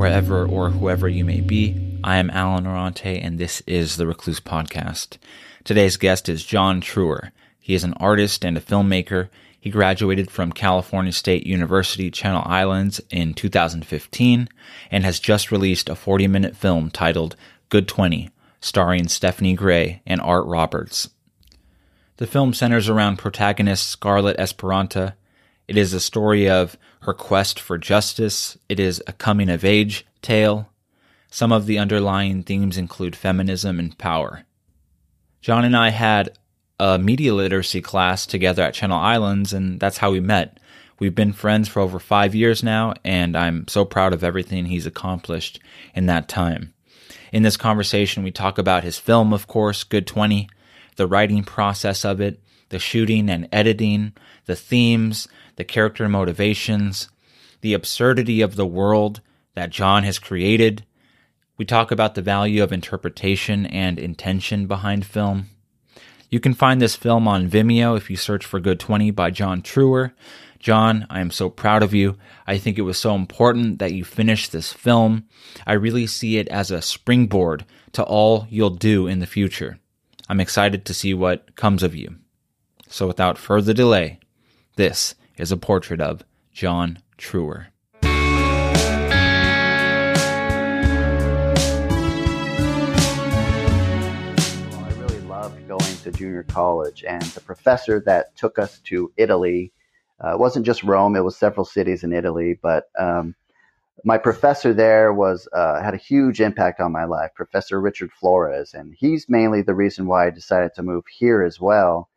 wherever or whoever you may be. I am Allen Orante, and this is the Recluse Podcast. Today's guest is John Treur. He is an artist and a filmmaker. He graduated from California State University Channel Islands in 2015 and has just released a 40 minute film titled Good 20, starring Stephanie Grey and Art Roberts. The film centers around protagonist Scarlett Esperanta. It is a story of her quest for justice. It is a coming of age tale. Some of the underlying themes include feminism and power. John and I had a media literacy class together at Channel Islands, and that's how we met. We've been friends for over five years now, and I'm so proud of everything he's accomplished in that time. In this conversation, we talk about his film, of course, Good 20, the writing process of it, the shooting and editing, the themes, the character motivations, the absurdity of the world that John has created. We talk about the value of interpretation and intention behind film. You can find this film on Vimeo if you search for Good 20 by John Treur. John, I am so proud of you. I think it was so important that you finished this film. I really see it as a springboard to all you'll do in the future. I'm excited to see what comes of you. So without further delay, this is a portrait of John Treur. I really loved going to junior college, and the professor that took us to Italy uh, wasn't just Rome; it was several cities in Italy. But um, my professor there was uh, had a huge impact on my life, Professor Richard Flores, and he's mainly the reason why I decided to move here as well.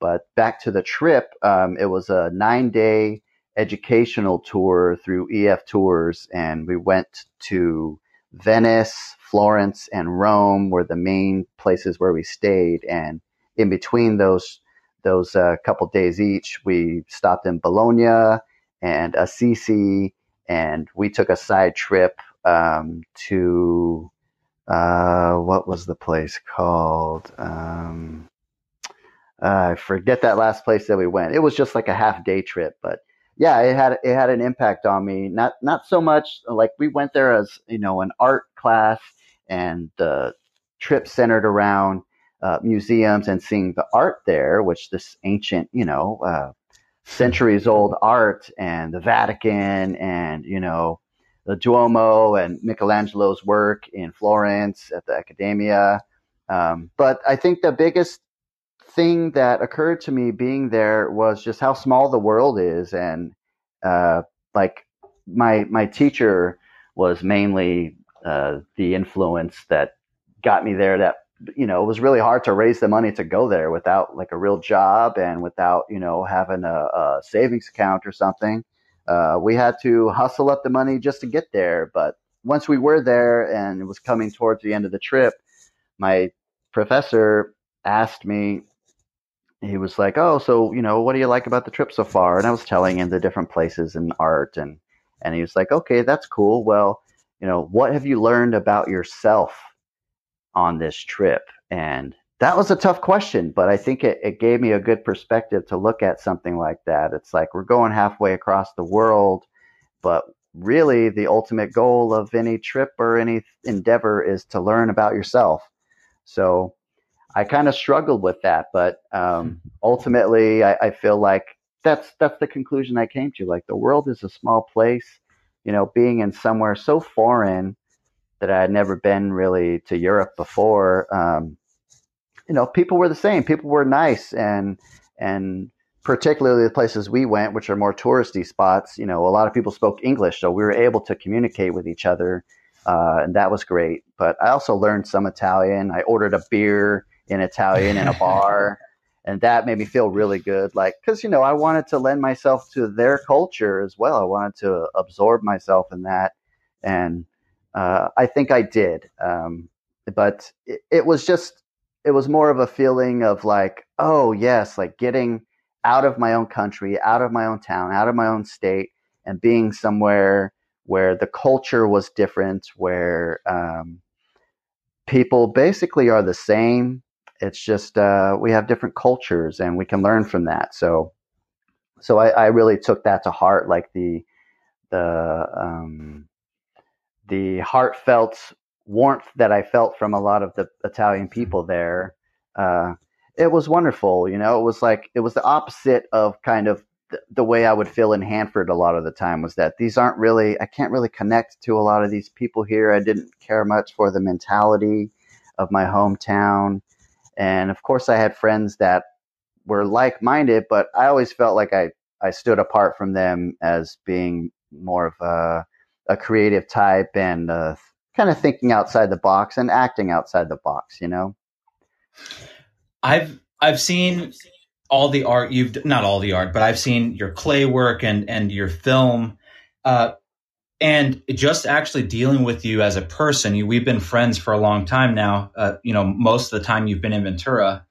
But back to the trip, um, it was a nine day educational tour through EF Tours, and we went to Venice, Florence, and Rome were the main places where we stayed. And in between those those uh, couple days each, we stopped in Bologna and Assisi, and we took a side trip um, to uh, what was the place called? Um, uh, I forget that last place that we went. It was just like a half day trip, but yeah, it had it had an impact on me. Not not so much like we went there as you know an art class, and the trip centered around uh, museums and seeing the art there, which this ancient you know uh, centuries old art, and the Vatican, and you know the Duomo and Michelangelo's work in Florence at the Accademia. Um, but I think the biggest thing that occurred to me being there was just how small the world is, and uh, like my my teacher was mainly uh, the influence that got me there. That you know it was really hard to raise the money to go there without like a real job and without you know having a, a savings account or something. Uh, we had to hustle up the money just to get there, but once we were there and it was coming towards the end of the trip, my professor asked me he was like, "Oh, so you know, what do you like about the trip so far?" And I was telling him the different places and art, and and he was like, "Okay, that's cool. Well, you know, what have you learned about yourself on this trip?" And that was a tough question, but I think it, it gave me a good perspective to look at something like that. It's like we're going halfway across the world, but really the ultimate goal of any trip or any endeavor is to learn about yourself. So I kind of struggled with that, but um, ultimately, I, I, feel like that's that's the conclusion I came to. Like the world is a small place, you know, being in somewhere so foreign that I had never been really to Europe before. Um, you know, people were the same. People were nice, and and particularly the places we went, which are more touristy spots. You know, a lot of people spoke English, so we were able to communicate with each other. Uh, and that was great. But I also learned some Italian. I ordered a beer in Italian in a bar. and that made me feel really good. Like, cause, you know, I wanted to lend myself to their culture as well. I wanted to absorb myself in that. And uh, I think I did. Um, but it, it was just, it was more of a feeling of like, oh, yes, like getting out of my own country, out of my own town, out of my own state, and being somewhere where the culture was different, where um, people basically are the same it's just uh, we have different cultures and we can learn from that. So, so I, I, really took that to heart, like the the um, the heartfelt warmth that I felt from a lot of the Italian people there. Uh, it was wonderful. You know, it was like it was the opposite of kind of the, the way I would feel in Hanford a lot of the time was that these aren't really I can't really connect to a lot of these people here. I didn't care much for the mentality of my hometown. And of course I had friends that were like-minded, but I always felt like I I stood apart from them as being more of a a creative type and uh, kind of thinking outside the box and acting outside the box, you know. I've I've seen all the art you've not all the art, but I've seen your clay work and and your film. Uh, and just actually dealing with you as a person, you, we've been friends for a long time now. Uh, you know, most of the time you've been in Ventura,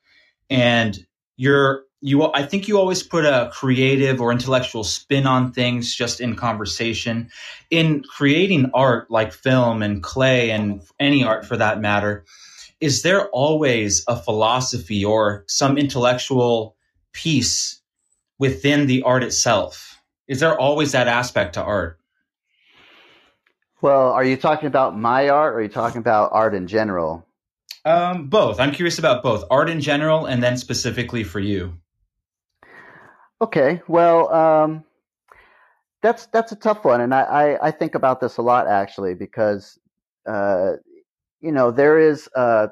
and you're you. I think you always put a creative or intellectual spin on things, just in conversation. In creating art like film and clay and any art for that matter, is there always a philosophy or some intellectual piece within the art itself? Is there always that aspect to art? Well, are you talking about my art or are you talking about art in general? Um, both. I'm curious about both art in general and then specifically for you. Okay. Well, um, that's that's a tough one, and I, I, I, think about this a lot actually because uh, you know there is a,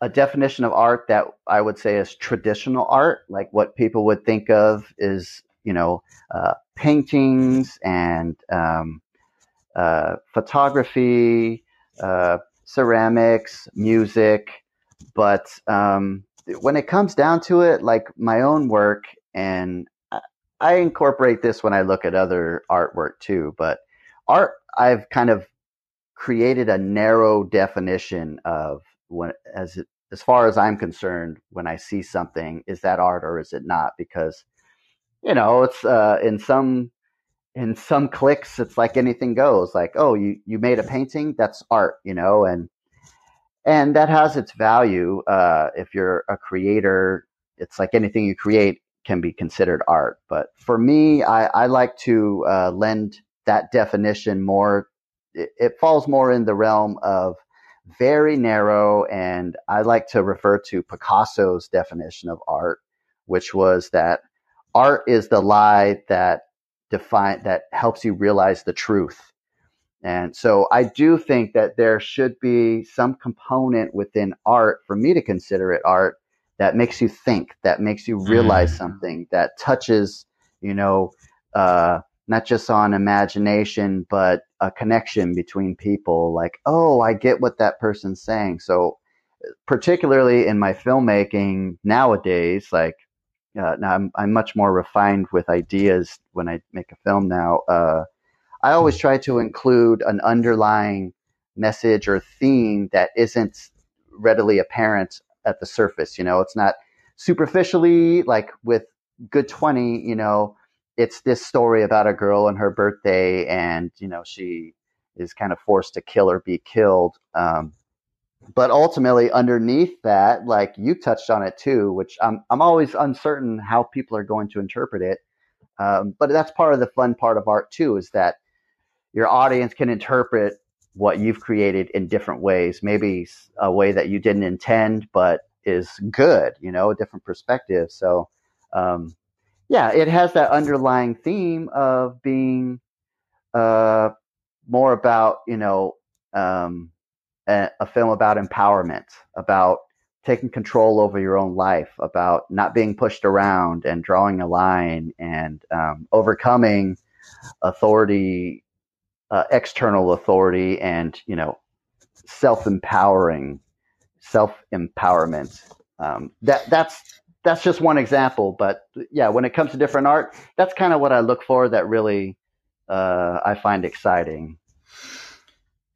a definition of art that I would say is traditional art, like what people would think of is you know uh, paintings and um, uh, photography, uh, ceramics, music. But um, when it comes down to it, like my own work, and I incorporate this when I look at other artwork too, but art, I've kind of created a narrow definition of when, as it, as far as I'm concerned, when I see something, is that art or is it not? Because, you know, it's uh, in some in some clicks, it's like anything goes. Like, oh, you you made a painting, that's art, you know, and and that has its value. Uh, if you're a creator, it's like anything you create can be considered art. But for me, I, I like to uh, lend that definition more. It, it falls more in the realm of very narrow, and I like to refer to Picasso's definition of art, which was that art is the lie that define that helps you realize the truth. And so I do think that there should be some component within art for me to consider it art that makes you think, that makes you realize mm. something, that touches, you know, uh, not just on imagination, but a connection between people. Like, oh, I get what that person's saying. So, particularly in my filmmaking nowadays, like uh, now I'm, I'm much more refined with ideas when I make a film now. Uh, I always try to include an underlying message or theme that isn't readily apparent at the surface. You know, it's not superficially like with Good 20, you know, it's this story about a girl and her birthday and, you know, she is kind of forced to kill or be killed. Um, but ultimately underneath that like you touched on it too which i'm, I'm always uncertain how people are going to interpret it. Um, but that's part of the fun part of art too is that your audience can interpret what you've created in different ways. Maybe a way that you didn't intend but is good you know a different perspective. So um, yeah it has that underlying theme of being uh, more about you know um, a, a film about empowerment, about taking control over your own life, about not being pushed around and drawing a line and um, overcoming authority, uh, external authority, and you know, self-empowering, self-empowerment. Um, that that's that's just one example, but yeah, when it comes to different art, that's kind of what I look for. That really uh, I find exciting.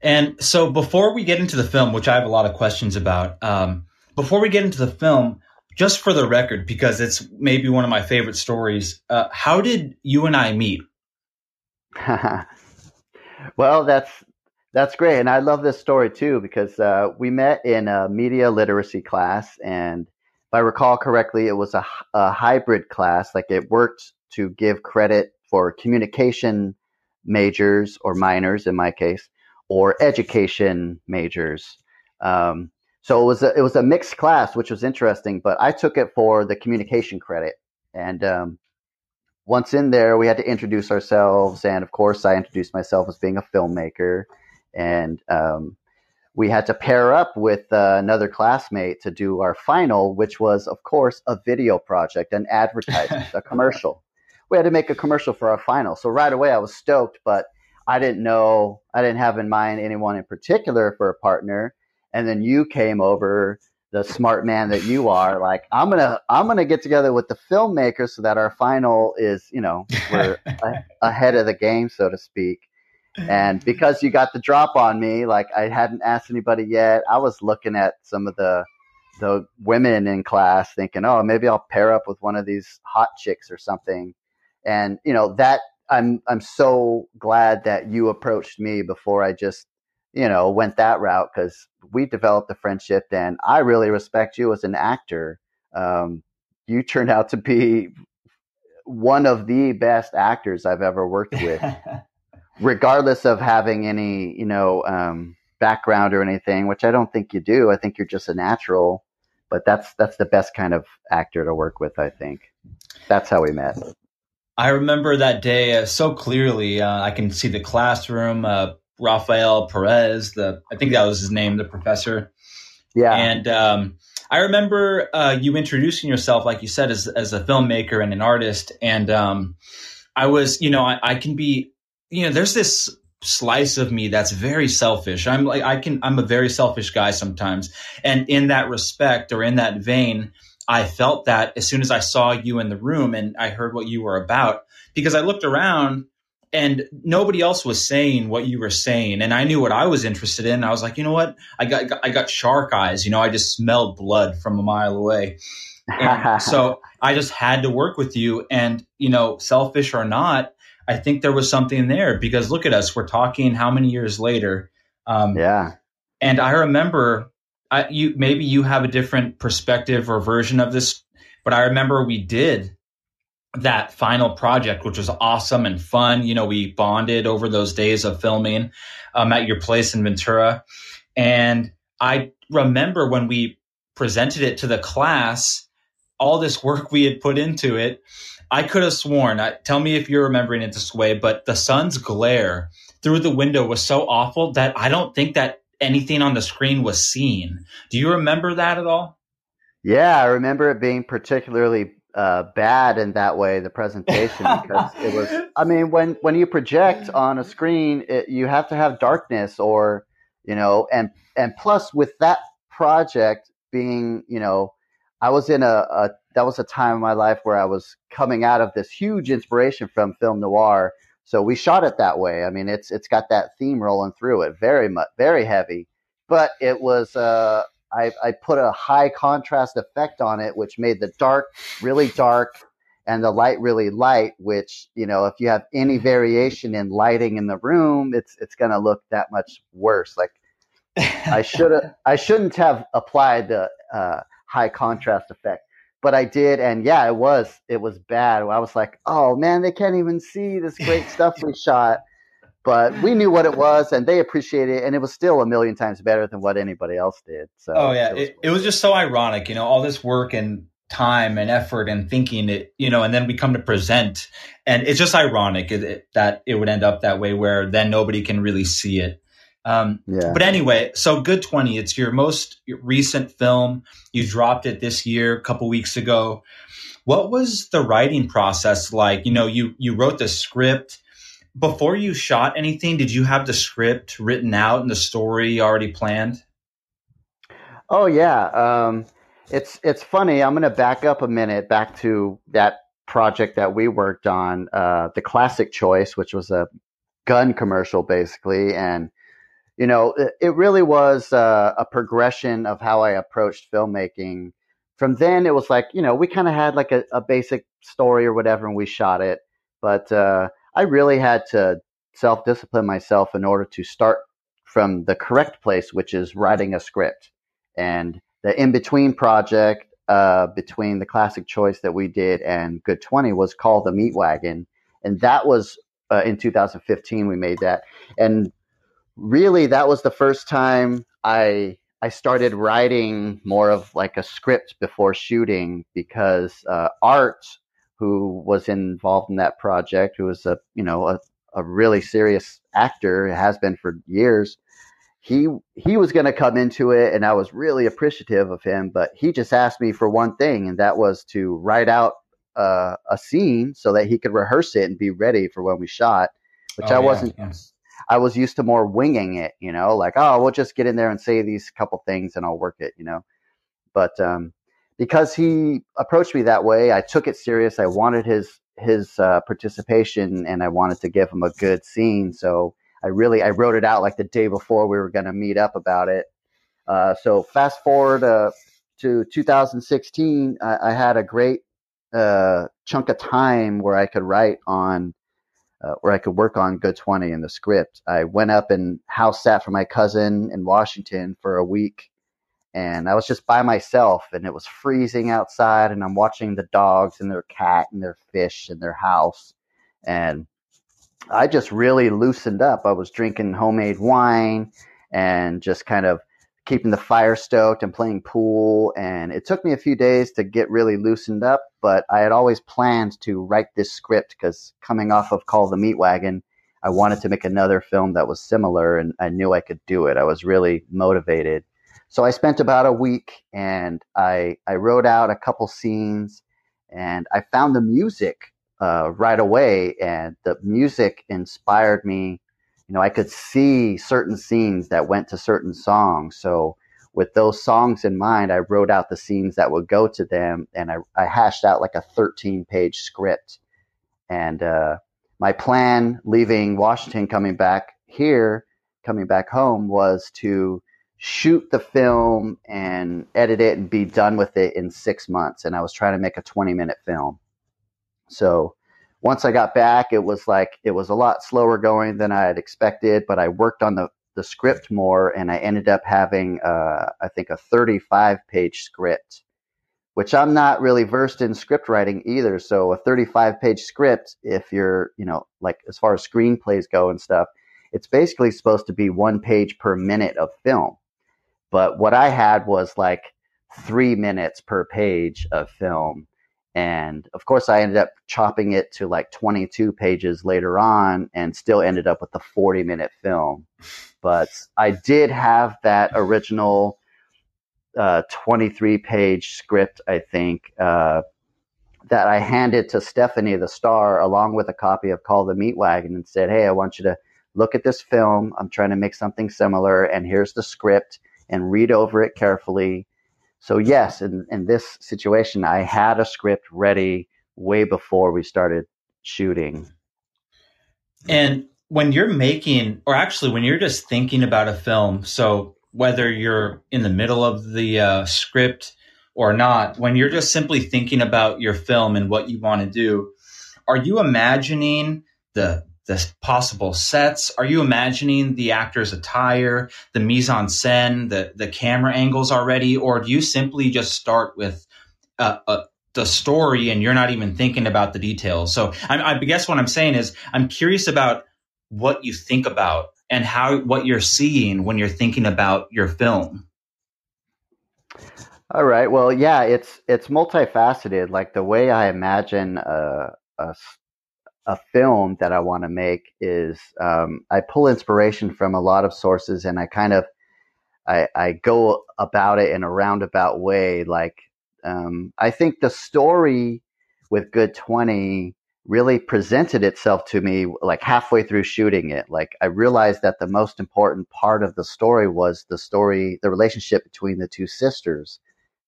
And so before we get into the film, which I have a lot of questions about, um, before we get into the film, just for the record, because it's maybe one of my favorite stories, uh, how did you and I meet? well, that's that's great, and I love this story too because uh, we met in a media literacy class, and if I recall correctly, it was a, a hybrid class. Like it worked to give credit for communication majors or minors in my case, or education majors. Um, so it was a, it was a mixed class, which was interesting. But I took it for the communication credit, and um, once in there, we had to introduce ourselves, and of course, I introduced myself as being a filmmaker, and um, we had to pair up with uh, another classmate to do our final, which was, of course, a video project, an advertisement, a commercial. We had to make a commercial for our final. So right away, I was stoked, but I didn't know, I didn't have in mind anyone in particular for a partner. And then you came over, the smart man that you are, like I'm gonna, I'm gonna get together with the filmmaker so that our final is, you know, we're a- ahead of the game, so to speak. And because you got the drop on me, like I hadn't asked anybody yet, I was looking at some of the the women in class, thinking, oh, maybe I'll pair up with one of these hot chicks or something. And you know that I'm I'm so glad that you approached me before I just you know went that route because we developed a friendship, and I really respect you as an actor. Um, you turned out to be one of the best actors I've ever worked with regardless of having any, you know, um, background or anything, which I don't think you do. I think you're just a natural, but that's that's the best kind of actor to work with. I think that's how we met. I remember that day uh, so clearly. Uh, I can see the classroom. Uh, Rafael Perez, the I think that was his name, the professor. Yeah, and um, I remember uh, you introducing yourself, like you said, as as a filmmaker and an artist. And um, I was, you know, I, I can be you know, there's this slice of me that's very selfish. I'm like, I can, I'm a very selfish guy sometimes. And in that respect or in that vein, I felt that as soon as I saw you in the room and I heard what you were about, because I looked around and nobody else was saying what you were saying. And i knew what i was interested in. I was like you know what? I got i got shark eyes. You know i just smelled blood from a mile away. So i just had to work with you. And you know selfish or not I think there was something there because look at us, we're talking how many years later. Um, yeah. And I remember I, you, maybe you have a different perspective or version of this, but I remember we did that final project, which was awesome and fun. You know, we bonded over those days of filming um, at your place in Ventura. And I remember when we presented it to the class, all this work we had put into it I could have sworn, I, tell me if you're remembering it this way, but the sun's glare through the window was so awful that I don't think that anything on the screen was seen. Do you remember that at all? Yeah, I remember it being particularly uh, bad in that way, the presentation, because it was, I mean, when, when you project on a screen, it, you have to have darkness or, you know, and, and plus with that project being, you know, I was in a, a that was a time in my life where I was coming out of this huge inspiration from film noir. So we shot it that way. I mean, it's it's got that theme rolling through it, very much, very heavy. But it was uh, I, I put a high contrast effect on it, which made the dark really dark and the light really light. Which you know, if you have any variation in lighting in the room, it's it's going to look that much worse. Like I should have I shouldn't have applied the uh, high contrast effect but I did, and yeah, it was it was bad. I was like, oh man, they can't even see this great stuff we shot. But we knew what it was, and they appreciated it, and it was still a million times better than what anybody else did. So, oh yeah, it was, it, it was just so ironic, you know, all this work and time and effort and thinking it, you know, and then we come to present, and it's just ironic that it would end up that way, where then nobody can really see it. Um, yeah. But anyway, so Good 20, it's your most recent film. You dropped it this year, a couple weeks ago. What was the writing process like? You know, you, you wrote the script. Before you shot anything, did you have the script written out and the story already planned? Oh, yeah. Um, it's, it's funny. I'm going to back up a minute back to that project that we worked on, uh, the classic choice, which was a gun commercial basically. And you know, it, really was uh, a progression of how I approached filmmaking. From then, it was like, you know, we kind of had like a, a, basic story or whatever, and we shot it. But uh, I really had to self discipline myself in order to start from the correct place, which is writing a script. And the in between project uh, between the classic choice that we did and Good 20 was called The Meat Wagon. And that was uh, in 2015 we made that, and really that was the first time I I started writing more of like a script before shooting because uh, Art, who was involved in that project, who was a you know a, a really serious actor, has been for years. He he was going to come into it, and I was really appreciative of him. But he just asked me for one thing, and that was to write out uh, a scene so that he could rehearse it and be ready for when we shot, which oh, I wasn't. Yeah. I was used to more winging it, you know, like, oh, we'll just get in there and say these couple things and I'll work it, you know. But um, because he approached me that way, I took it serious. I wanted his his uh, participation and I wanted to give him a good scene. So I really I wrote it out like the day before we were going to meet up about it. Uh, so fast forward uh, to 2016, I, I, had a great uh, chunk of time where I could write on uh, where I could work on Good 20 in the script. I went up and house sat for my cousin in Washington for a week. And I was just by myself, and it was freezing outside. And I'm watching the dogs and their cat and their fish and their house. And I just really loosened up. I was drinking homemade wine and just kind of keeping the fire stoked and playing pool. And it took me a few days to get really loosened up, but I had always planned to write this script because coming off of Call the Meat Wagon, I wanted to make another film that was similar and I knew I could do it. I was really motivated. So I spent about a week and I, I wrote out a couple scenes and I found the music uh, right away. And the music inspired me you know, I could see certain scenes that went to certain songs. So with those songs in mind, I wrote out the scenes that would go to them, and I, I hashed out like a 13 page script. And uh, my plan, leaving Washington, coming back here, coming back home, was to shoot the film and edit it and be done with it in six months. And I was trying to make a 20 minute film. So once I got back, it was like it was a lot slower going than I had expected, but I worked on the, the script more and I ended up having, uh, I think, a 35 page script, which I'm not really versed in script writing either. So a 35 page script, if you're, you know, like as far as screenplays go and stuff, it's basically supposed to be one page per minute of film. But what I had was like three minutes per page of film and of course, I ended up chopping it to like 22 pages later on and still ended up with a 40 minute film. But I did have that original uh, 23 page script, I think, uh, that I handed to Stephanie, the star, along with a copy of Call the Meat Wagon and said, Hey, I want you to look at this film. I'm trying to make something similar, and here's the script and read over it carefully so yes, in, in this situation, I had a script ready way before we started shooting. And when you're making, or actually when you're just thinking about a film, so whether you're in the middle of the uh, script or not, when you're just simply thinking about your film and what you want to do, are you imagining the the possible sets? Are you imagining the actor's attire, the mise en scène, the the camera angles already, or do you simply just start with uh, uh, the story and you're not even thinking about the details? So I, I guess what I'm saying is I'm curious about what you think about and how what you're seeing when you're thinking about your film. All right. Well, yeah, it's it's multifaceted. Like the way I imagine a, a a film that I want to make is um, I pull inspiration from a lot of sources and I kind of I, I go about it in a roundabout way. Like um, I think the story with Good Twenty really presented itself to me like halfway through shooting it. Like I realized that the most important part of the story was the story, the relationship between the two sisters.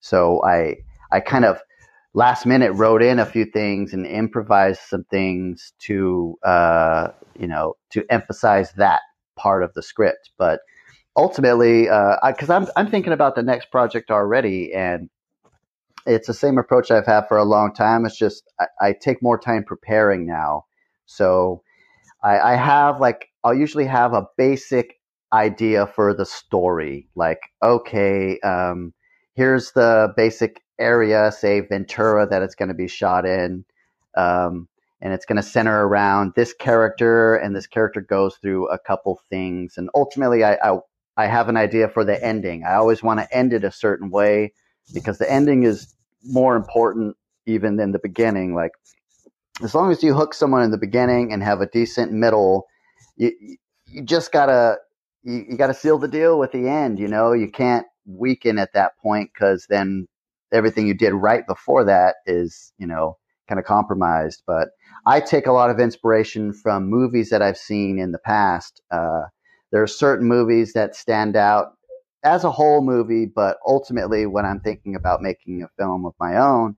So I I kind of last minute wrote in a few things and improvised some things to uh, you know to emphasize that part of the script. But ultimately because uh, I'm, I'm thinking about the next project already and it's the same approach i've had for a long time. It's just i, I take more time preparing now. So I, I have like i'll usually have a basic idea for the story. Like okay um, here's the basic area, say Ventura, that it's going to be shot in. Um, and it's going to center around this character, and this character goes through a couple things, and ultimately, I, I I have an idea for the ending. I always want to end it a certain way because the ending is more important even than the beginning. Like as long as you hook someone in the beginning and have a decent middle, you you just gotta you, you gotta seal the deal with the end. You know, you can't weaken at that point because then everything you did right before that is you know kind of compromised. But I take a lot of inspiration from movies that I've seen in the past. Uh, there are certain movies that stand out as a whole movie, but ultimately, when I'm thinking about making a film of my own,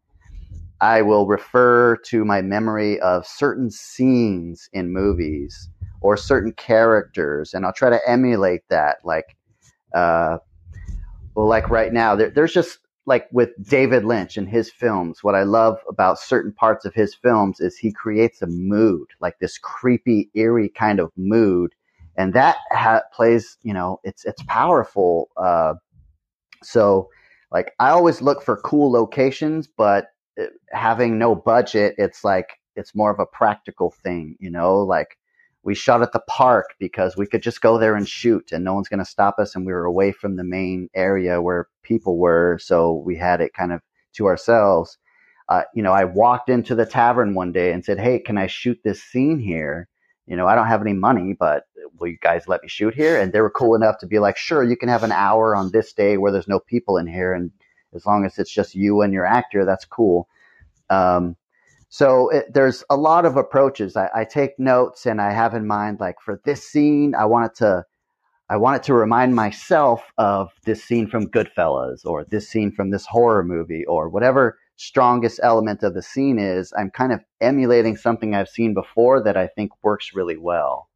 I will refer to my memory of certain scenes in movies or certain characters, and I'll try to emulate that. Like, uh, well, like right now, there, there's just like with David Lynch and his films, what I love about certain parts of his films is he creates a mood, like this creepy, eerie kind of mood, and that ha- plays, you know, it's it's powerful. Uh, so, like, I always look for cool locations, but uh, having no budget, it's like it's more of a practical thing, you know, like we shot at the park because we could just go there and shoot and no one's going to stop us and we were away from the main area where people were so we had it kind of to ourselves. Uh, you know i walked into the tavern one day and said hey can i shoot this scene here? You know i don't have any money but will you guys let me shoot here? And they were cool enough to be like sure you can have an hour on this day where there's no people in here and as long as it's just you and your actor that's cool. Um, so it, there's a lot of approaches. I, I, take notes and I have in mind, like for this scene, I want it to, I want it to remind myself of this scene from Goodfellas or this scene from this horror movie or whatever strongest element of the scene is. I'm kind of emulating something I've seen before that I think works really well.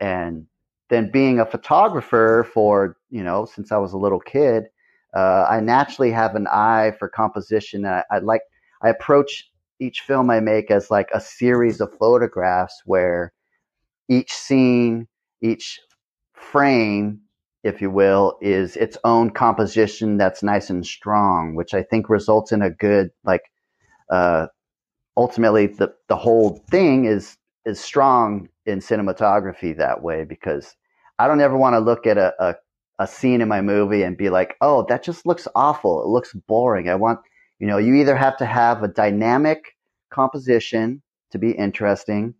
And then being a photographer for, you know, since I was a little kid, uh, I naturally have an eye for composition. I, I like, I approach each film I make as like a series of photographs where each scene, each frame, if you will, is its own composition that's nice and strong, which I think results in a good like uh, ultimately the the whole thing is is strong in cinematography that way because I don't ever want to look at a, a a scene in my movie and be like, oh, that just looks awful. It looks boring. I want you know, you either have to have a dynamic composition to be interesting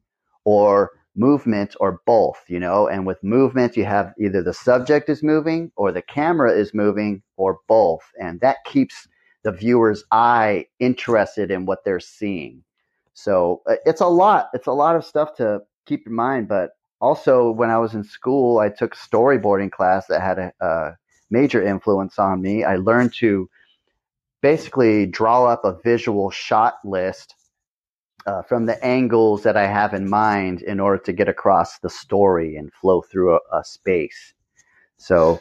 or movement or both, you know, and with movement, you have either the subject is moving or the camera is moving or both. And that keeps the viewer's eye interested in what they're seeing. So uh, it's a lot. It's a lot of stuff to keep in mind. But also, when I was in school, I took storyboarding class that had a, a major influence on me. I learned to basically draw up a visual shot list uh, from the angles that I have in mind in order to get across the story and flow through a, a space. So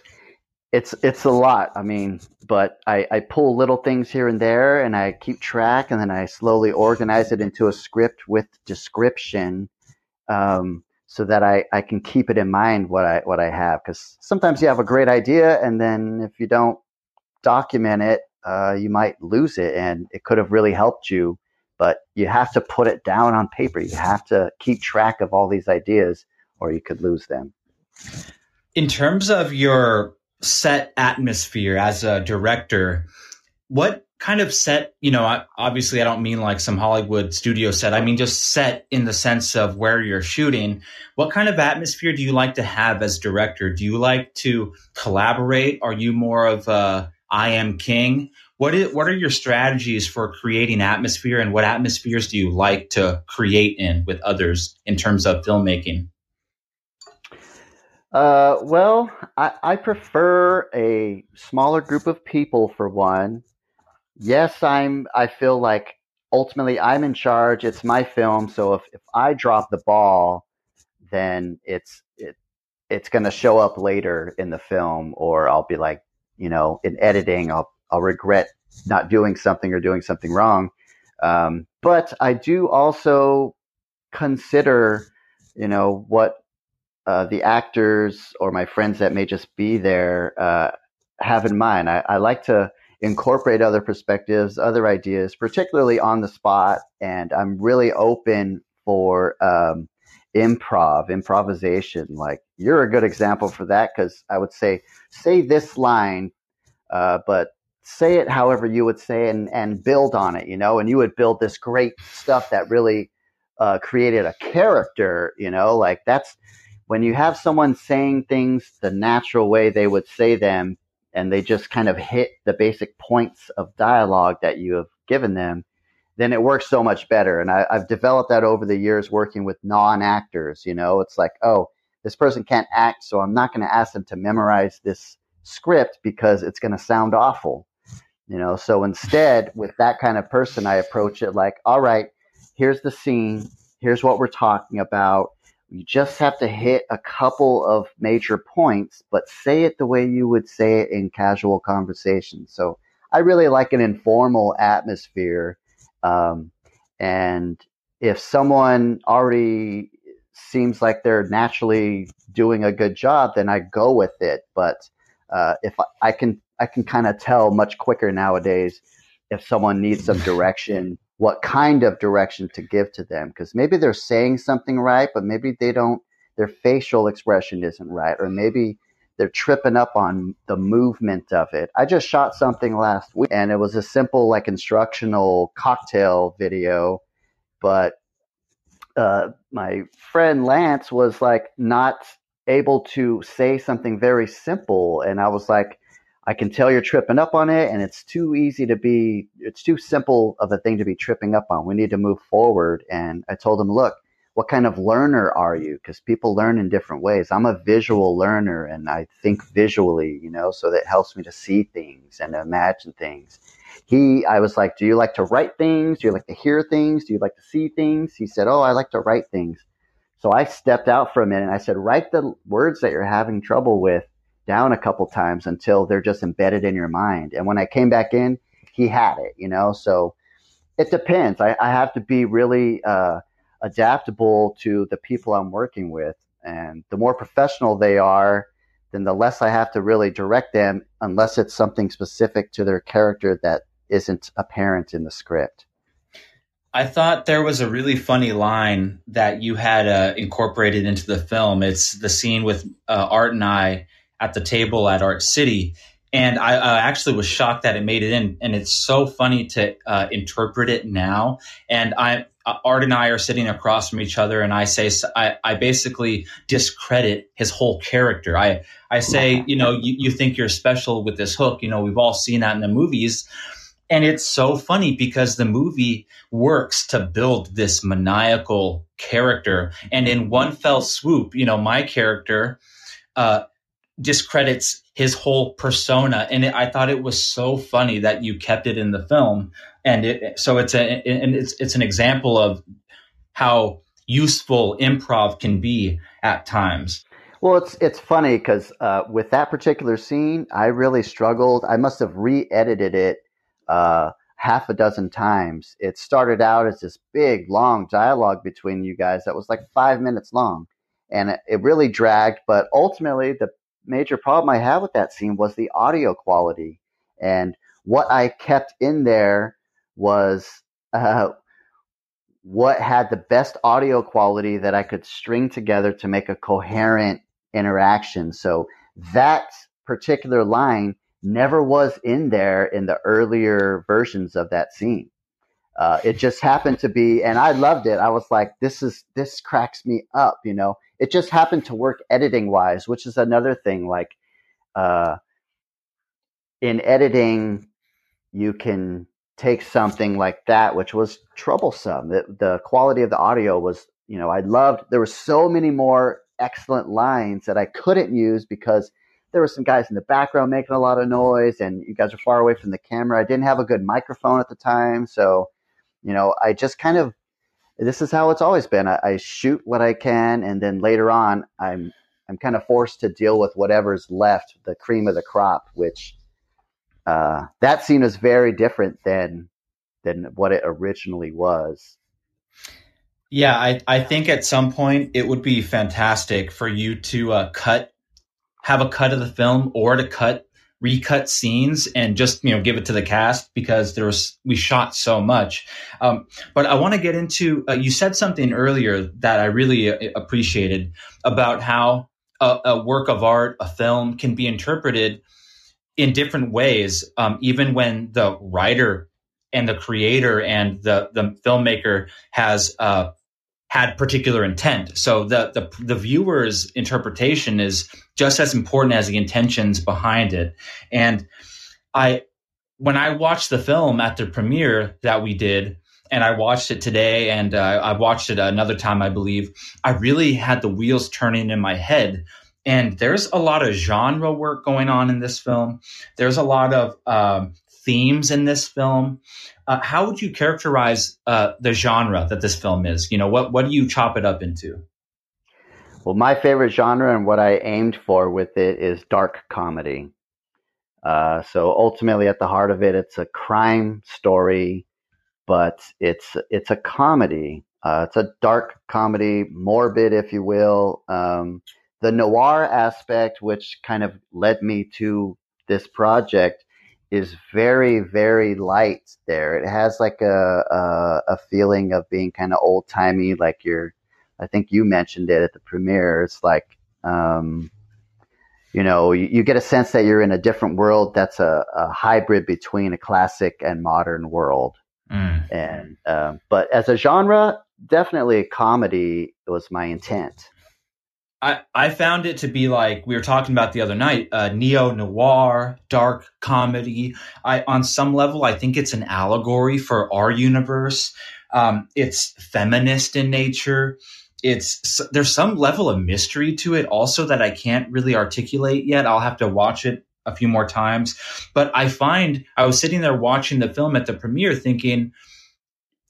it's it's a lot. I mean, but I, I pull little things here and there, and I keep track, and then I slowly organize it into a script with description, um, so that I, I can keep it in mind what I what I have. Because sometimes you have a great idea, and then if you don't document it, uh, you might lose it and it could have really helped you. But you have to put it down on paper. You have to keep track of all these ideas or you could lose them. In terms of your set atmosphere as a director, what kind of set, you know, obviously I don't mean like some Hollywood studio set. I mean just set in the sense of where you're shooting. What kind of atmosphere do you like to have as director? Do you like to collaborate? Are you more of a I am king. What is, what are your strategies for creating atmosphere and what atmospheres do you like to create in with others in terms of filmmaking? Uh, well, I, I prefer a smaller group of people for one. Yes, I'm, I feel like ultimately I'm in charge. It's my film. So if, if I drop the ball, then it's, it, it's going to show up later in the film or I'll be like, you know, in editing, I'll, I'll regret not doing something or doing something wrong. Um, but I do also consider, you know, what uh, the actors or my friends that may just be there uh, have in mind. I, I, like to incorporate other perspectives, other ideas, particularly on the spot. And I'm really open for um, improv, improvisation. Like you're a good example for that because I would say, say this line, uh, but say it however you would say and, and build on it, you know, and you would build this great stuff that really uh, created a character, you know, like that's when you have someone saying things the natural way they would say them and they just kind of hit the basic points of dialogue that you have given them, then it works so much better. And I, have developed that over the years working with non actors. You know, it's like, oh, this person can't act, so I'm not going to ask them to memorize this script because it's going to sound awful. You know, so instead, with that kind of person, I approach it like, all right, here's the scene, here's what we're talking about. You just have to hit a couple of major points, but say it the way you would say it in casual conversation. So I really like an informal atmosphere. Um, and if someone already seems like they're naturally doing a good job, then I go with it. But uh, if I, I can, I can kind of tell much quicker nowadays if someone needs some direction what kind of direction to give to them because maybe they're saying something right, but maybe they don't, their facial expression isn't right, or maybe they're tripping up on the movement of it. I just shot something last week and it was a simple, like, instructional cocktail video, but uh, my friend Lance was like not able to say something very simple. And I was like, I can tell you're tripping up on it, and it's too easy to be, it's too simple of a thing to be tripping up on. We need to move forward. And I told him, look, what kind of learner are you? Because people learn in different ways. I'm a visual learner and I think visually, you know, so that helps me to see things and imagine things. He, I was like, do you like to write things? Do you like to hear things? Do you like to see things? He said, oh, I like to write things. So I stepped out for a minute and I said, write the words that you're having trouble with down a couple times until they're just embedded in your mind. And when I came back in, he had it, you know? So it depends. I, I have to be really uh, adaptable to the people I'm working with. And the more professional they are, then the less I have to really direct them unless it's something specific to their character that isn't apparent in the script. I thought there was a really funny line that you had uh, incorporated into the film. It's the scene with uh, Art and I at the table at Art City. And I uh, actually was shocked that it made it in. And it's so funny to uh, interpret it now. And I, uh, Art and I are sitting across from each other, and I say, I, I basically discredit his whole character. I, I say, you know, you, you think you're special with this hook. You know, we've all seen that in the movies. And it's so funny because the movie works to build this maniacal character. And in one fell swoop, you know, my character, uh, discredits his whole persona. And it, i thought it was so funny that you kept it in the film. And it so it's a and it's it's an example of how useful improv can be at times. Well it's it's funny because uh, with that particular scene i really struggled. I must have re-edited it uh, half a dozen times. It started out as this big long dialogue between you guys that was like five minutes long. And it, it really dragged but ultimately the major problem I had with that scene was the audio quality. And what I kept in there was uh, what had the best audio quality that I could string together to make a coherent interaction. So that particular line never was in there in the earlier versions of that scene. Uh, it just happened to be, and I loved it. I was like, this is, this cracks me up, you know? It just happened to work editing wise, which is another thing. Like, uh, in editing, you can take something like that, which was troublesome. The, the quality of the audio was, you know, I loved, there were so many more excellent lines that I couldn't use because there were some guys in the background making a lot of noise and you guys are far away from the camera. I didn't have a good microphone at the time. So, you know, I just kind of this is how it's always been. I, I, shoot what I can, and then later on, I'm I'm kind of forced to deal with whatever's left, the cream of the crop. Which uh, that scene is very different than than what it originally was. Yeah, I, I think at some point it would be fantastic for you to uh, cut, have a cut of the film, or to cut recut scenes and just you know give it to the cast because there was we shot so much. Um, but I want to get into uh, you said something earlier that I really uh, appreciated about how a, a, work of art, a film, can be interpreted in different ways, um, even when the writer and the creator and the the filmmaker has uh, had particular intent. So the, the the viewer's interpretation is just as important as the intentions behind it. And I when I watched the film at the premiere that we did, and I watched it today, and uh, I watched it another time, I believe. I really had the wheels turning in my head. And there's a lot of genre work going on in this film. There's a lot of um, themes in this film. Uh, how would you characterize uh, the genre that this film is? You know, what what do you chop it up into? Well, my favorite genre and what I aimed for with it is dark comedy. Uh, so ultimately, at the heart of it, it's a crime story, but it's it's a comedy. Uh, it's a dark comedy, morbid, if you will. Um, the noir aspect, which kind of led me to this project, is very very light there. It has like a a, a feeling of being kind of old timey like you're i think you mentioned it at the premiere. It's like um, you know you, you, get a sense that you're in a different world that's a, a hybrid between a classic and modern world. Mm. and um, but as a genre definitely a comedy was my intent I, I found it to be like we were talking about the other night, uh, neo noir, dark comedy. I on some level, I think it's an allegory for our universe. Um, it's feminist in nature. It's there's some level of mystery to it also that I can't really articulate yet. I'll have to watch it a few more times. But I find I was sitting there watching the film at the premiere, thinking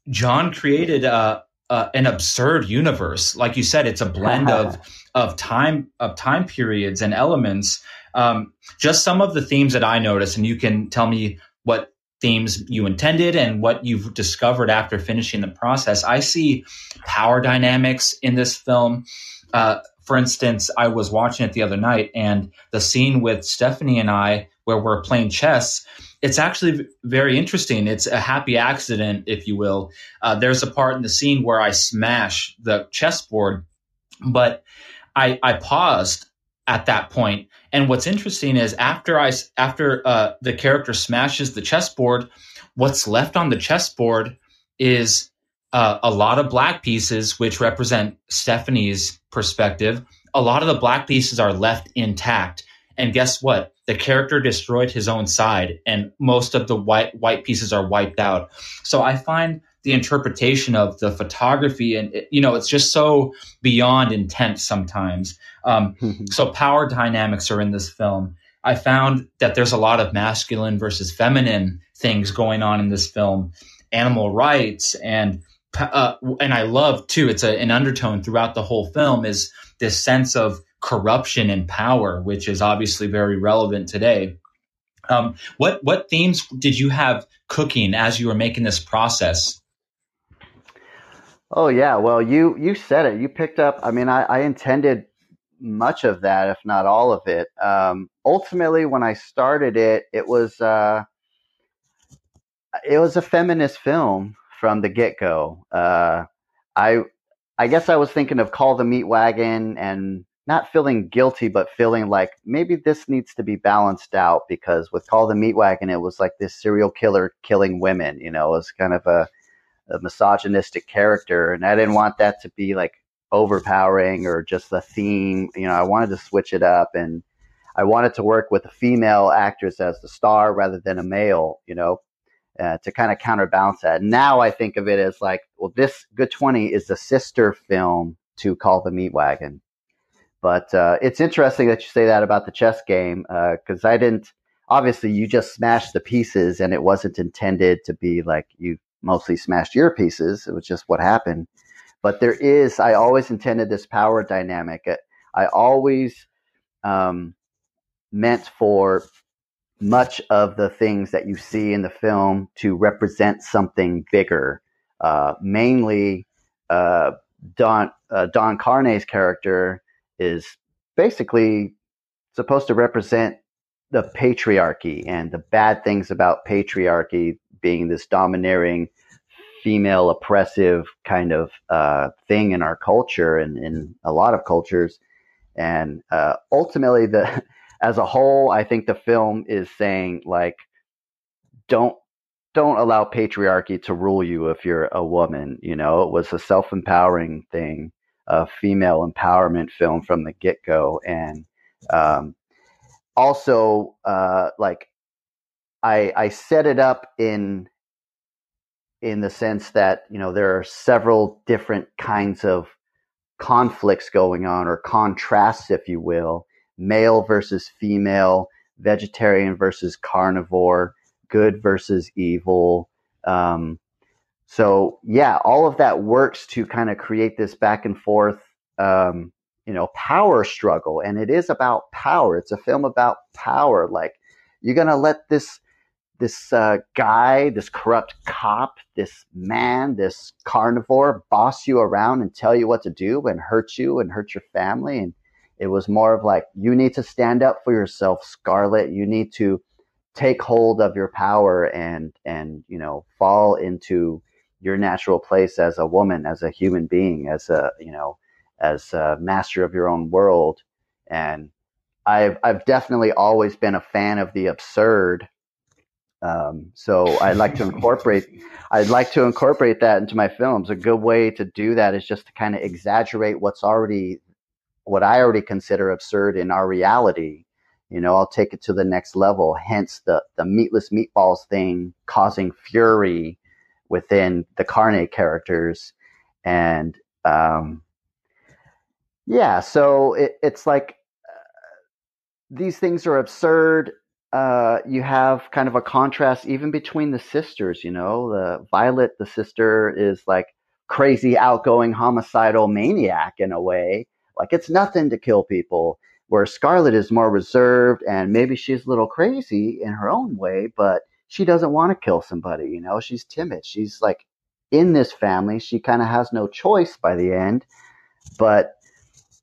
John created a uh, an absurd universe. Like you said, it's a blend of of time of time periods and elements. Um, just some of the themes that I noticed, and you can tell me what themes you intended and what you've discovered after finishing the process. I see power dynamics in this film. Uh, for instance, I was watching it the other night, and the scene with Stephanie and I, where we're playing chess, it's actually very interesting. It's a happy accident, if you will. Uh, there's a part in the scene where I smash the chessboard, but I, I paused at that point. And what's interesting is after I after uh, the character smashes the chessboard, what's left on the chessboard is uh, a lot of black pieces, which represent Stephanie's perspective. A lot of the black pieces are left intact. And guess what? The character destroyed his own side and most of the white white pieces are wiped out. So i find the interpretation of the photography and you know it's just so beyond intense sometimes. Um, so power dynamics are in this film. I found that there's a lot of masculine versus feminine things going on in this film. Animal rights and uh, and i love too it's a, an undertone throughout the whole film is this sense of corruption and power, which is obviously very relevant today. Um, what what themes did you have cooking as you were making this process? Oh yeah, well you you said it. You picked up. I mean, I, I intended much of that, if not all of it. Um, ultimately, when I started it, it was uh, it was a feminist film from the get go. Uh, I I guess I was thinking of Call the Meat Wagon and not feeling guilty, but feeling like maybe this needs to be balanced out because with Call the Meat Wagon, it was like this serial killer killing women, you know, it was kind of a, a misogynistic character. And I didn't want that to be like overpowering or just the theme. You know, I wanted to switch it up and I wanted to work with a female actress as the star rather than a male, you know, uh, to kind of counterbalance that. Now I think of it as like, well, this Good 20 is the sister film to Call the Meat Wagon but uh, it's interesting that you say that about the chess game because uh, I didn't. Obviously, you just smashed the pieces, and it wasn't intended to be like you mostly smashed your pieces. It was just what happened. But there is. I always intended this power dynamic. I always um, meant for much of the things that you see in the film to represent something bigger. Uh, mainly, uh, Don uh, Don Carne's character is basically supposed to represent the patriarchy and the bad things about patriarchy being this domineering female oppressive kind of uh, thing in our culture and in a lot of cultures. And uh, ultimately, the as a whole, I think the film is saying like, don't don't allow patriarchy to rule you if you're a woman. You know, it was a self empowering thing, a female empowerment film from the get go, and um, also uh, like I I set it up in in the sense that you know there are several different kinds of conflicts going on or contrasts, if you will, male versus female, vegetarian versus carnivore, good versus evil. Um, so yeah, all of that works to kind of create this back and forth, um, you know, power struggle, and it is about power. It's a film about power. Like you're gonna let this this uh, guy, this corrupt cop, this man, this carnivore boss you around and tell you what to do and hurt you and hurt your family. And it was more of like, you need to stand up for yourself, Scarlett. You need to take hold of your power and, and, you know, fall into your natural place as a woman, as a human being, as a, you know, as a master of your own world. And I've, I've definitely always been a fan of the absurd um, so I'd like to incorporate, I'd like to incorporate that into my films. A good way to do that is just to kind of exaggerate what's already, what I already consider absurd in our reality. You know, I'll take it to the next level. Hence the the meatless meatballs thing causing fury within the Carne characters, and um, yeah, so it, it's like uh, these things are absurd uh, you have kind of a contrast even between the sisters. You know, the Violet, the sister, is like crazy, outgoing, homicidal maniac in a way. Like it's nothing to kill people. Where Scarlett is more reserved and maybe she's a little crazy in her own way, but she doesn't want to kill somebody. You know, she's timid. She's like in this family. She kind of has no choice by the end. But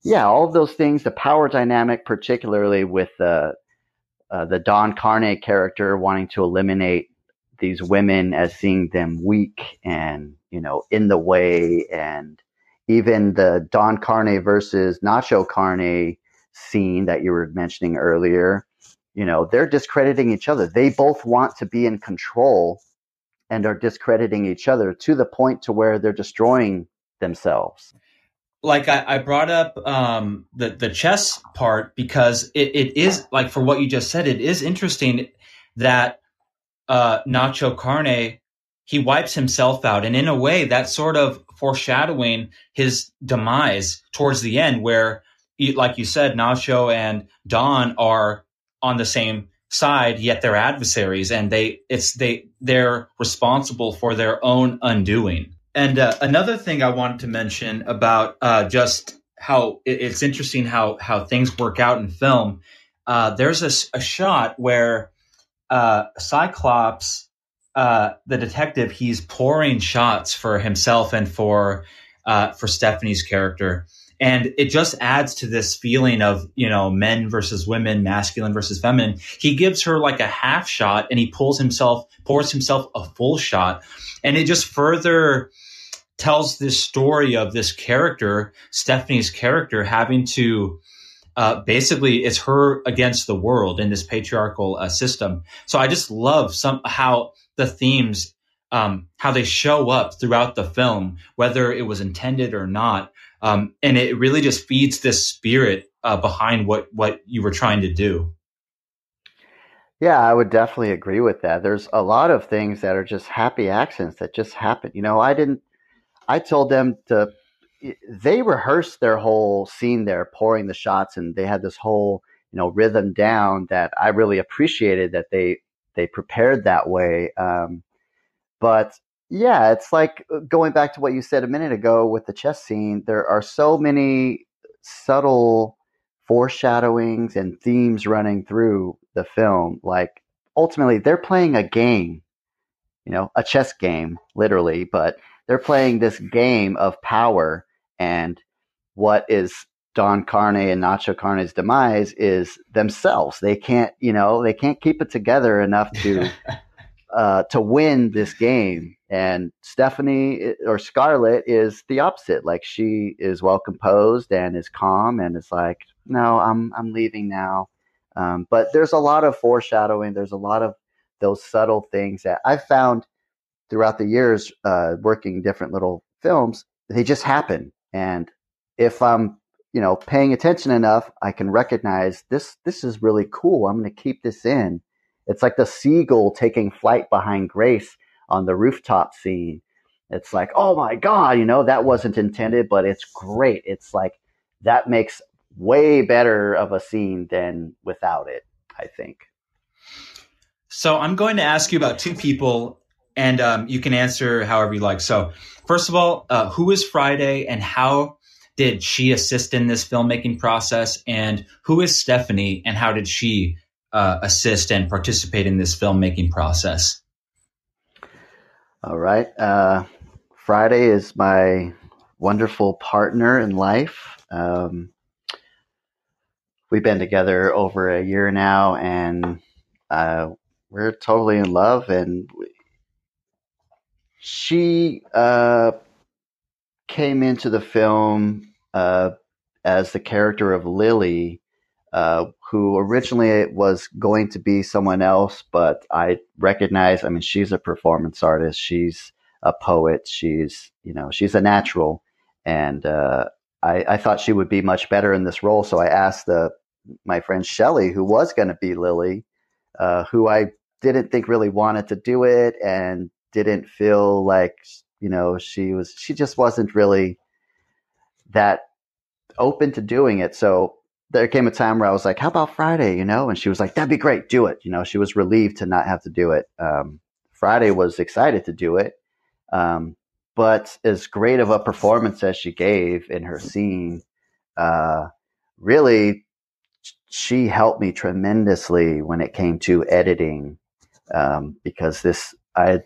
yeah, all of those things, the power dynamic, particularly with the uh, the Don Carne character wanting to eliminate these women as seeing them weak and you know in the way, and even the Don Carne versus Nacho Carne scene that you were mentioning earlier. You know, they're discrediting each other. They both want to be in control and are discrediting each other to the point to where they're destroying themselves like I, I brought up um, the the chess part because it, it is like for what you just said, it is interesting that uh, Nacho Carne he wipes himself out, and in a way, that's sort of foreshadowing his demise towards the end, where, like you said, Nacho and Don are on the same side, yet they're adversaries, and they it's they they're responsible for their own undoing. And uh, another thing I wanted to mention about uh, just how it, it's interesting how how things work out in film. Uh, there's a, a, shot where uh, Cyclops, uh, the detective, he's pouring shots for himself and for uh, for Stephanie's character, and it just adds to this feeling of you know men versus women, masculine versus feminine. He gives her like a half shot, and he pulls himself pours himself a full shot, and it just further tells this story of this character, Stephanie's character, having to uh, basically it's her against the world in this patriarchal uh, system. So I just love some how the themes, um, how they show up throughout the film, whether it was intended or not, um, and it really just feeds this spirit uh, behind what what you were trying to do. Yeah, I would definitely agree with that. There's a lot of things that are just happy accidents that just happen. You know, I didn't I told them to. They rehearsed their whole scene there, pouring the shots, and they had this whole you know rhythm down that I really appreciated that they they prepared that way. Um, but yeah, it's like uh, going back to what you said a minute ago with the chess scene. There are so many subtle foreshadowings and themes running through the film. Like ultimately, they're playing a game, you know, a chess game, literally, but they're playing this game of power and what is Don Carne and Nacho Carne's demise is themselves. They can't, you know, they can't keep it together enough to uh, to win this game. And Stephanie or Scarlett is the opposite. Like she is well composed and is calm and is like, no, I'm I'm leaving now. Um, but there's a lot of foreshadowing. There's a lot of those subtle things that I've found throughout the years uh, working different little films. They just happen, and if I'm you know paying attention enough, I can recognize this. This is really cool. I'm going to keep this in. It's like the seagull taking flight behind Grace on the rooftop scene. It's like, oh my god, you know that wasn't intended, but it's great. It's like that makes way better of a scene than without it. I think. So I'm going to ask you about two people, and um, you can answer however you like. So, first of all, uh, who is Friday, and how did she assist in this filmmaking process? And who is Stephanie, and how did she uh, assist and participate in this filmmaking process? All right. Uh, Friday is my wonderful partner in life. Um, we've been together over a year now, and uh, we're totally in love. And she uh, came into the film uh, as the character of Lily, uh, who originally was going to be someone else, but I recognize. I mean, she's a performance artist. She's a poet. She's you know she's a natural, and uh, I, I, thought she would be much better in this role. So I asked the my friend Shelly, who was going to be Lily, uh, who I didn't think really wanted to do it and didn't feel like you know she was she just wasn't really that open to doing it. So there came a time where I was like, "How about Friday?" You know, and she was like, "That'd be great, do it." You know, she was relieved to not have to do it. Um, Friday was excited to do it, um, but as great of a performance as she gave in her scene, uh, really she helped me tremendously when it came to editing um, because this I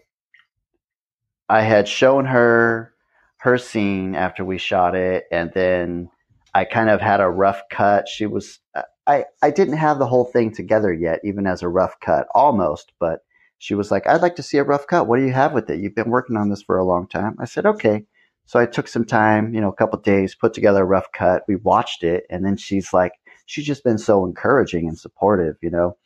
I had shown her her scene after we shot it, and then I kind of had a rough cut. She was I I didn't have the whole thing together yet, even as a rough cut, almost, but she was like, "I'd like to see a rough cut. What do you have with it? You've been working on this for a long time." I said, "Okay." So I took some time, you know, a couple days, put together a rough cut. We watched it, and then she's like, she's just been so encouraging and supportive, you know.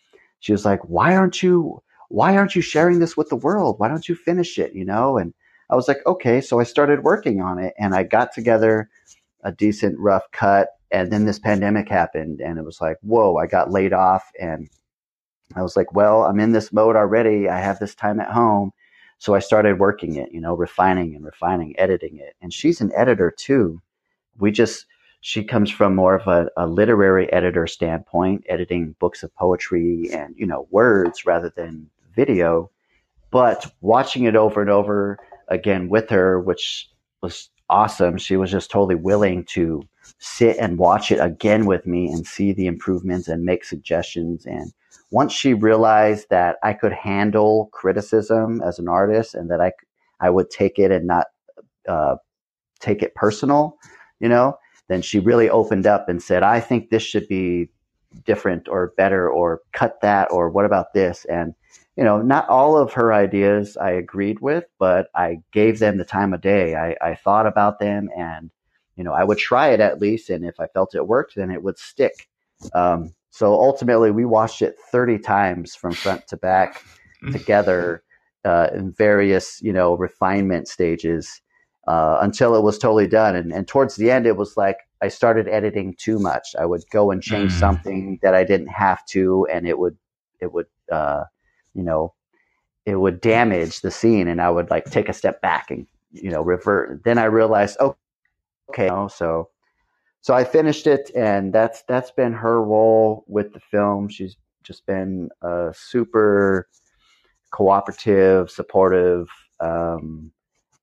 She was like, "Why aren't you why aren't you sharing this with the world? Why don't you finish it?" you know, and I was like, "Okay." So I started working on it and I got together a decent rough cut and then this pandemic happened and it was like, "Whoa, I got laid off and I was like, "Well, I'm in this mode already. I have this time at home." So I started working it, you know, refining and refining, editing it. And she's an editor too. We just she comes from more of a, a, literary editor standpoint, editing books of poetry and you know words rather than video. But watching it over and over again with her, which was awesome. She was just totally willing to sit and watch it again with me and see the improvements and make suggestions. And once she realized that I could handle criticism as an artist and that I I would take it and not uh, take it personal, you know, then she really opened up and said, I think this should be different or better or cut that or what about this? And, you know, not all of her ideas I agreed with, but I gave them the time of day. I, I thought about them and, you know, I would try it at least. And if I felt it worked, then it would stick. Um, so ultimately, we watched it 30 times from front to back mm. together uh, in various, you know, refinement stages uh, until it was totally done. And, and towards the end, it was like I started editing too much. I would go and change mm. something that I didn't have to, and it would it would uh, you know it would damage the scene, and I would like take a step back and you know revert. Then I realized, oh, okay, you know, so so I finished it, and that's that's been her role with the film. She's just been a super cooperative, supportive. Um,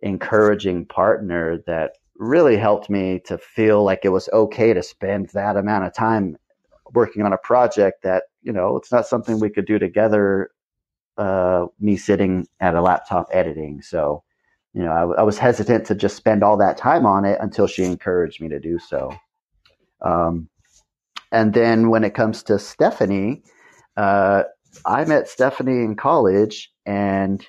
encouraging partner that really helped me to feel like it was okay to spend that amount of time working on a project that you know it's not something we could do together uh, me sitting at a laptop editing so you know I, I, was hesitant to just spend all that time on it until she encouraged me to do so Um, and then when it comes to Stephanie, uh, I met Stephanie in college and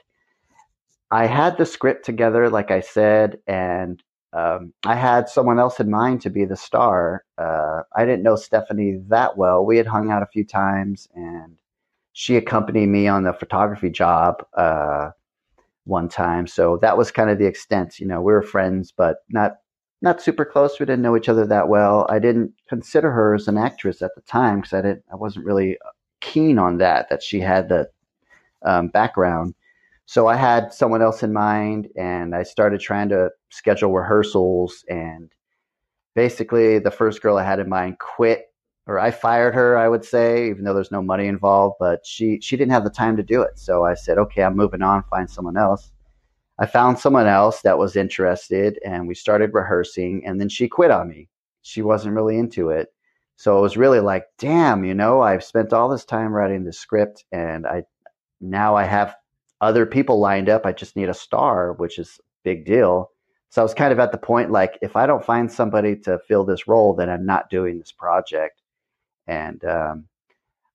I had the script together, like I said, and um, I had someone else in mind to be the star. Uh, I didn't know Stephanie that well. We had hung out a few times, and she accompanied me on the photography job uh, one time. So that was kind of the extent. You know, we were friends, but not not super close. We didn't know each other that well. I didn't consider her as an actress at the time because I didn't. I wasn't really keen on that. That she had the um, background. So I had someone else in mind, and I started trying to schedule rehearsals. And basically, the first girl I had in mind quit, or I fired her. I would say, even though there's no money involved, but she she didn't have the time to do it. So I said, okay, I'm moving on. Find someone else. I found someone else that was interested, and we started rehearsing. And then she quit on me. She wasn't really into it. So it was really like, damn, you know, I've spent all this time writing the script, and I now I have other people lined up. I just need a star, which is a big deal. So I was kind of at the point like, if I don't find somebody to fill this role, then I'm not doing this project. And um,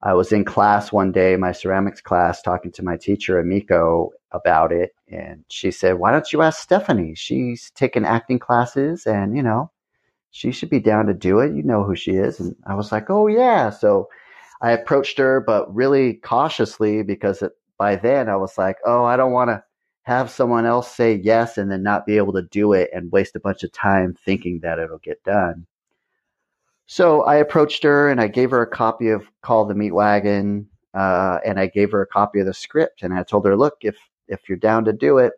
I was in class one day, my ceramics class, talking to my teacher, Amiko, about it. And she said, Why don't you ask Stephanie? She's taken acting classes and, you know, she should be down to do it. You know who she is. And I was like, Oh, yeah. So I approached her, but really cautiously because it, by then I was like, oh, I don't want to have someone else say yes and then not be able to do it and waste a bunch of time thinking that it'll get done. So I approached her and I gave her a copy of Call the Meat Wagon, uh, and I gave her a copy of the script. And I told her, look, if if you're down to do it,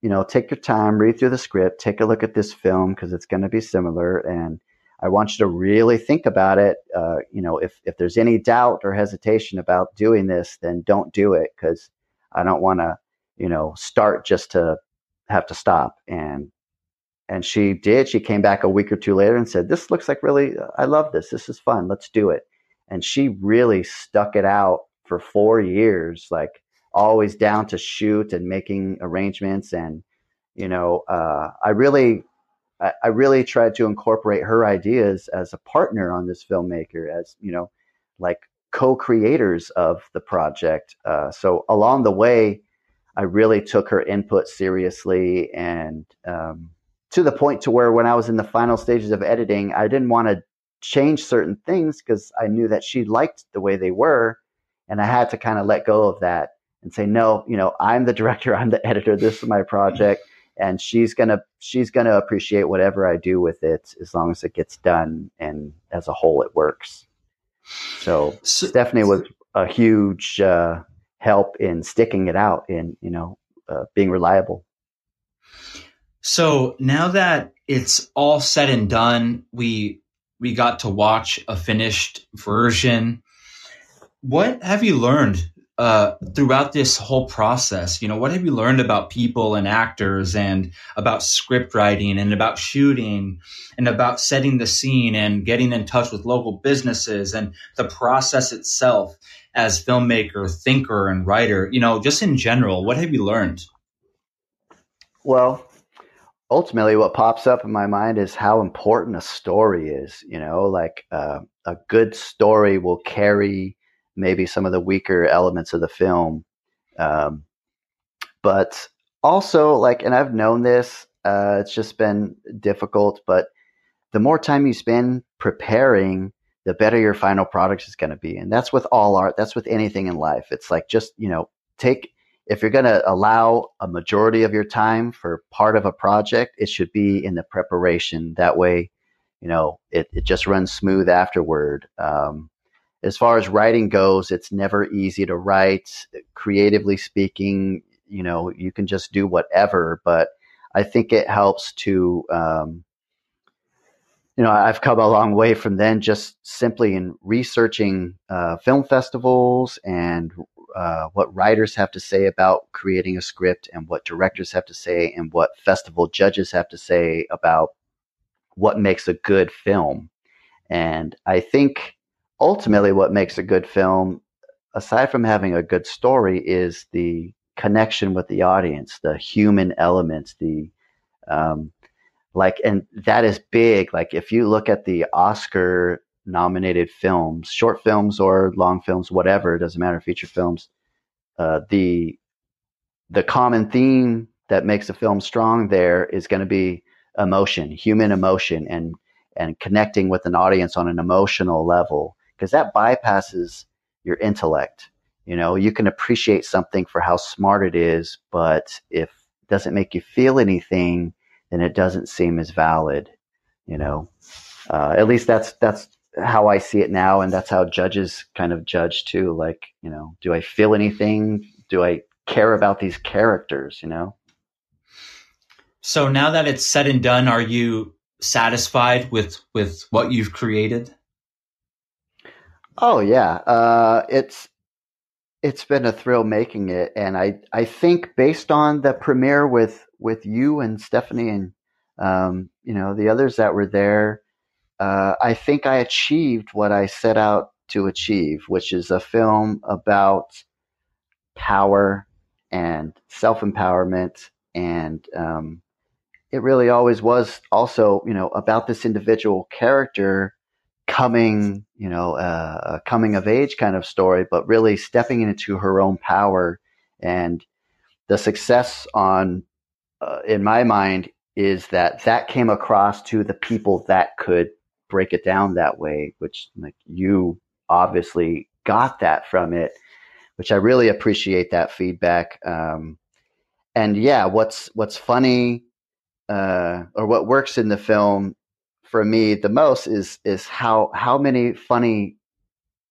you know, take your time, read through the script, take a look at this film because it's going to be similar, and I want you to really think about it. Uh, you know, if if there's any doubt or hesitation about doing this, then don't do it because I don't want to, you know, start just to have to stop. And and she did. She came back a week or two later and said, "This looks like really. I love this. This is fun. Let's do it." And she really stuck it out for four years, like always down to shoot and making arrangements and you know uh, i really I, I really tried to incorporate her ideas as a partner on this filmmaker, as you know, like co-creators of the project. Uh, so along the way, I really took her input seriously, and um, to the point to where when I was in the final stages of editing, I didn't want to change certain things because I knew that she liked the way they were, and I had to kind of let go of that and say, no, you know, I'm the director, I'm the editor, this is my project and she's gonna she's gonna appreciate whatever I do with it as long as it gets done and as a whole it works. So, so Stephanie was a huge uh, help in sticking it out and you know uh, being reliable. So now that it's all said and done, we we got to watch a finished version. What have you learned uh, throughout this whole process? You know, what have you learned about people and actors and about script writing and about shooting and about setting the scene and getting in touch with local businesses and the process itself as filmmaker, thinker, and writer? You know, just in general, what have you learned? Well, ultimately, what pops up in my mind is how important a story is. You know, like uh, a good story will carry maybe some of the weaker elements of the film. Um, but also, like, and I've known this, uh, it's just been difficult, but the more time you spend preparing, the better your final product is going to be. And that's with all art, that's with anything in life. It's like just, you know, take, if you're going to allow a majority of your time for part of a project, it should be in the preparation. That way, you know, it, it just runs smooth afterward. Um, as far as writing goes, it's never easy to write. Creatively speaking, you know, you can just do whatever, but I think it helps to, um, you know, I've come a long way from then just simply in researching uh, film festivals and uh, what writers have to say about creating a script and what directors have to say and what festival judges have to say about what makes a good film. And I think ultimately what makes a good film aside from having a good story is the connection with the audience the human elements the um, like and that is big like if you look at the oscar nominated films short films or long films whatever it doesn't matter feature films uh, the the common theme that makes a film strong there is going to be emotion human emotion and and connecting with an audience on an emotional level because that bypasses your intellect you know you can appreciate something for how smart it is but if it doesn't make you feel anything then it doesn't seem as valid. You know, uh, at least that's that's how I see it now, and that's how judges kind of judge too. Like, you know, do I feel anything? Do I care about these characters? You know. So now that it's said and done, are you satisfied with with what you've created? Oh yeah, uh, it's it's been a thrill making it, and I I think based on the premiere with with you and Stephanie and um, you know the others that were there, uh, I think I achieved what I set out to achieve, which is a film about power and self empowerment, and um, it really always was also you know about this individual character coming you know uh, a coming of age kind of story, but really stepping into her own power. And the success on uh, in my mind is that that came across to the people that could break it down that way, which like you obviously got that from it, which I really appreciate that feedback. Um, and yeah, what's what's funny uh, or what works in the film for me the most is is how how many funny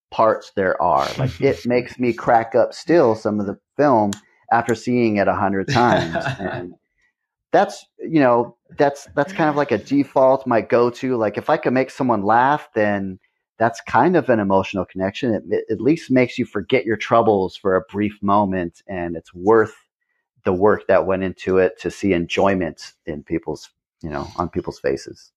parts there are. Like it makes me crack up still some of the film after seeing it a hundred times. and that's you know that's that's kind of like a default my go-to like if i can make someone laugh then that's kind of an emotional connection it, it, at least makes you forget your troubles for a brief moment and it's worth the work that went into it to see enjoyment in people's you know on people's faces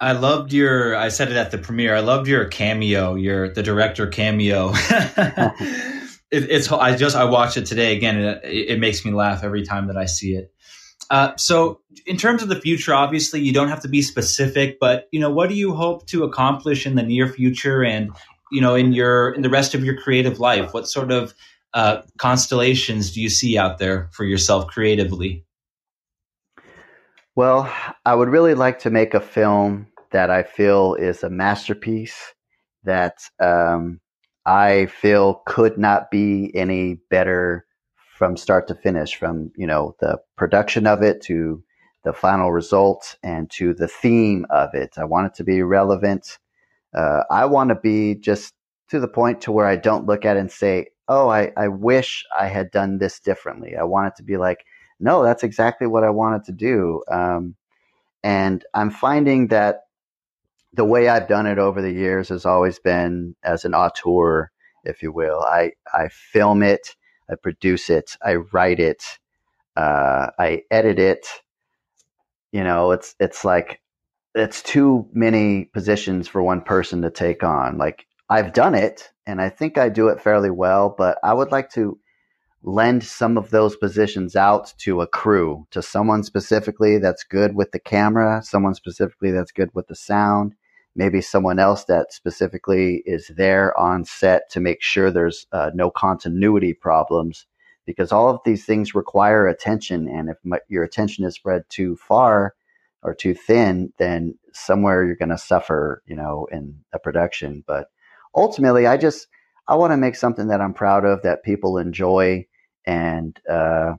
I loved your. I said it at the premiere. I loved your cameo. Your the director cameo. it, it's. I just. I watched it today again. And it, it makes me laugh every time that I see it. Uh, so, in terms of the future, obviously, you don't have to be specific, but you know, what do you hope to accomplish in the near future, and you know, in your in the rest of your creative life? What sort of uh, constellations do you see out there for yourself creatively? Well, I would really like to make a film that I feel is a masterpiece that um, I feel could not be any better from start to finish, from you know the production of it to the final result and to the theme of it. I want it to be relevant. Uh, I want to be just to the point to where I don't look at it and say, "Oh, I, I wish I had done this differently." I want it to be like, "No, that's exactly what I wanted to do." Um, and I'm finding that the way I've done it over the years has always been as an auteur, if you will. I I film it I produce it, I write it, uh, I edit it. You know, it's it's like it's too many positions for one person to take on. Like I've done it, and I think I do it fairly well, but I would like to lend some of those positions out to a crew, to someone specifically that's good with the camera, someone specifically that's good with the sound, maybe someone else that specifically is there on set to make sure there's uh, no continuity problems because all of these things require attention and if my, your attention is spread too far or too thin then somewhere you're going to suffer you know in a production. But ultimately i just i want to make something that i'm proud of that people enjoy and uh,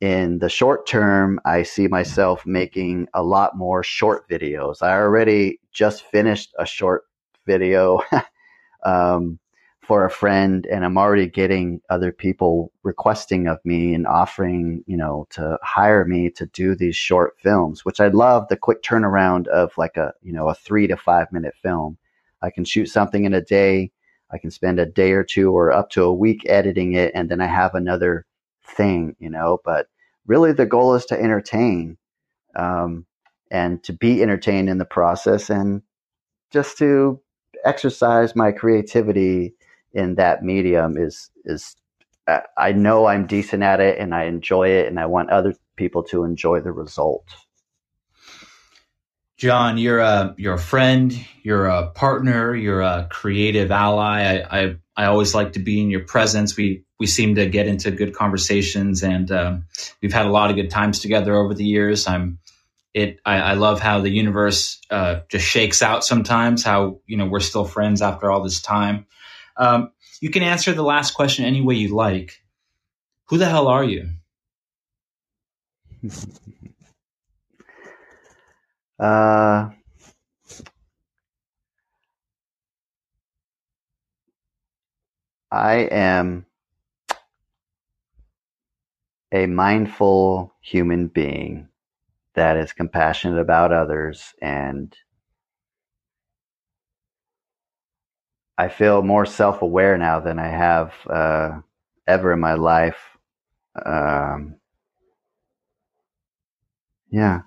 in the short term, I see myself making a lot more short videos. I already just finished a short video um, for a friend, and I'm already getting other people requesting of me and offering, you know, to hire me to do these short films, which I love the quick turnaround of like a, you know, a three to five minute film. I can shoot something in a day. I can spend a day or two or up to a week editing it, and then I have another thing, you know, but really the goal is to entertain um, and to be entertained in the process and just to exercise my creativity in that medium is is I know I'm decent at it and I enjoy it and I want other people to enjoy the result. John, you're a you're a friend, you're a partner, you're a creative ally. I I, I always like to be in your presence. We we seem to get into good conversations, and um, we've had a lot of good times together over the years. I'm it. I, I love how the universe uh, just shakes out sometimes. How you know we're still friends after all this time. Um, you can answer the last question any way you like. Who the hell are you? Uh, I am a mindful human being that is compassionate about others and I feel more self aware now than I have uh, ever in my life. Um, yeah.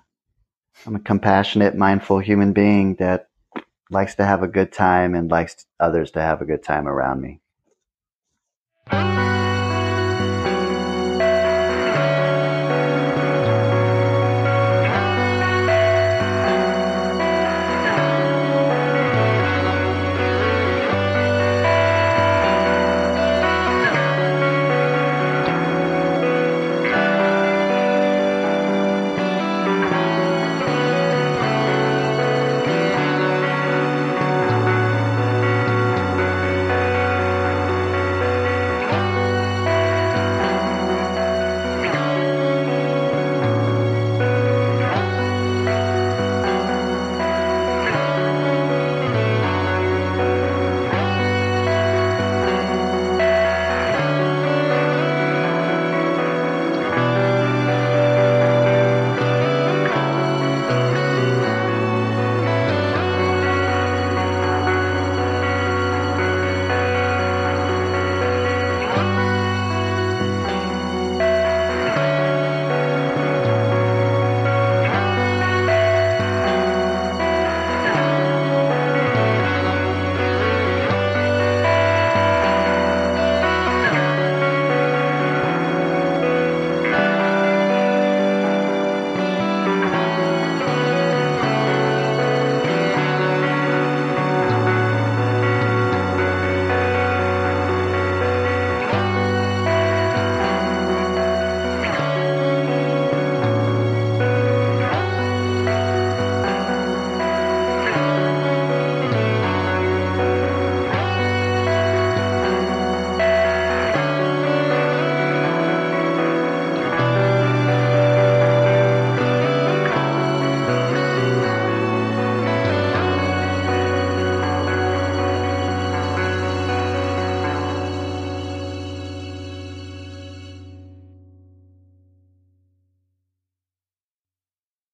I'm a compassionate, mindful human being that likes to have a good time and likes others to have a good time around me.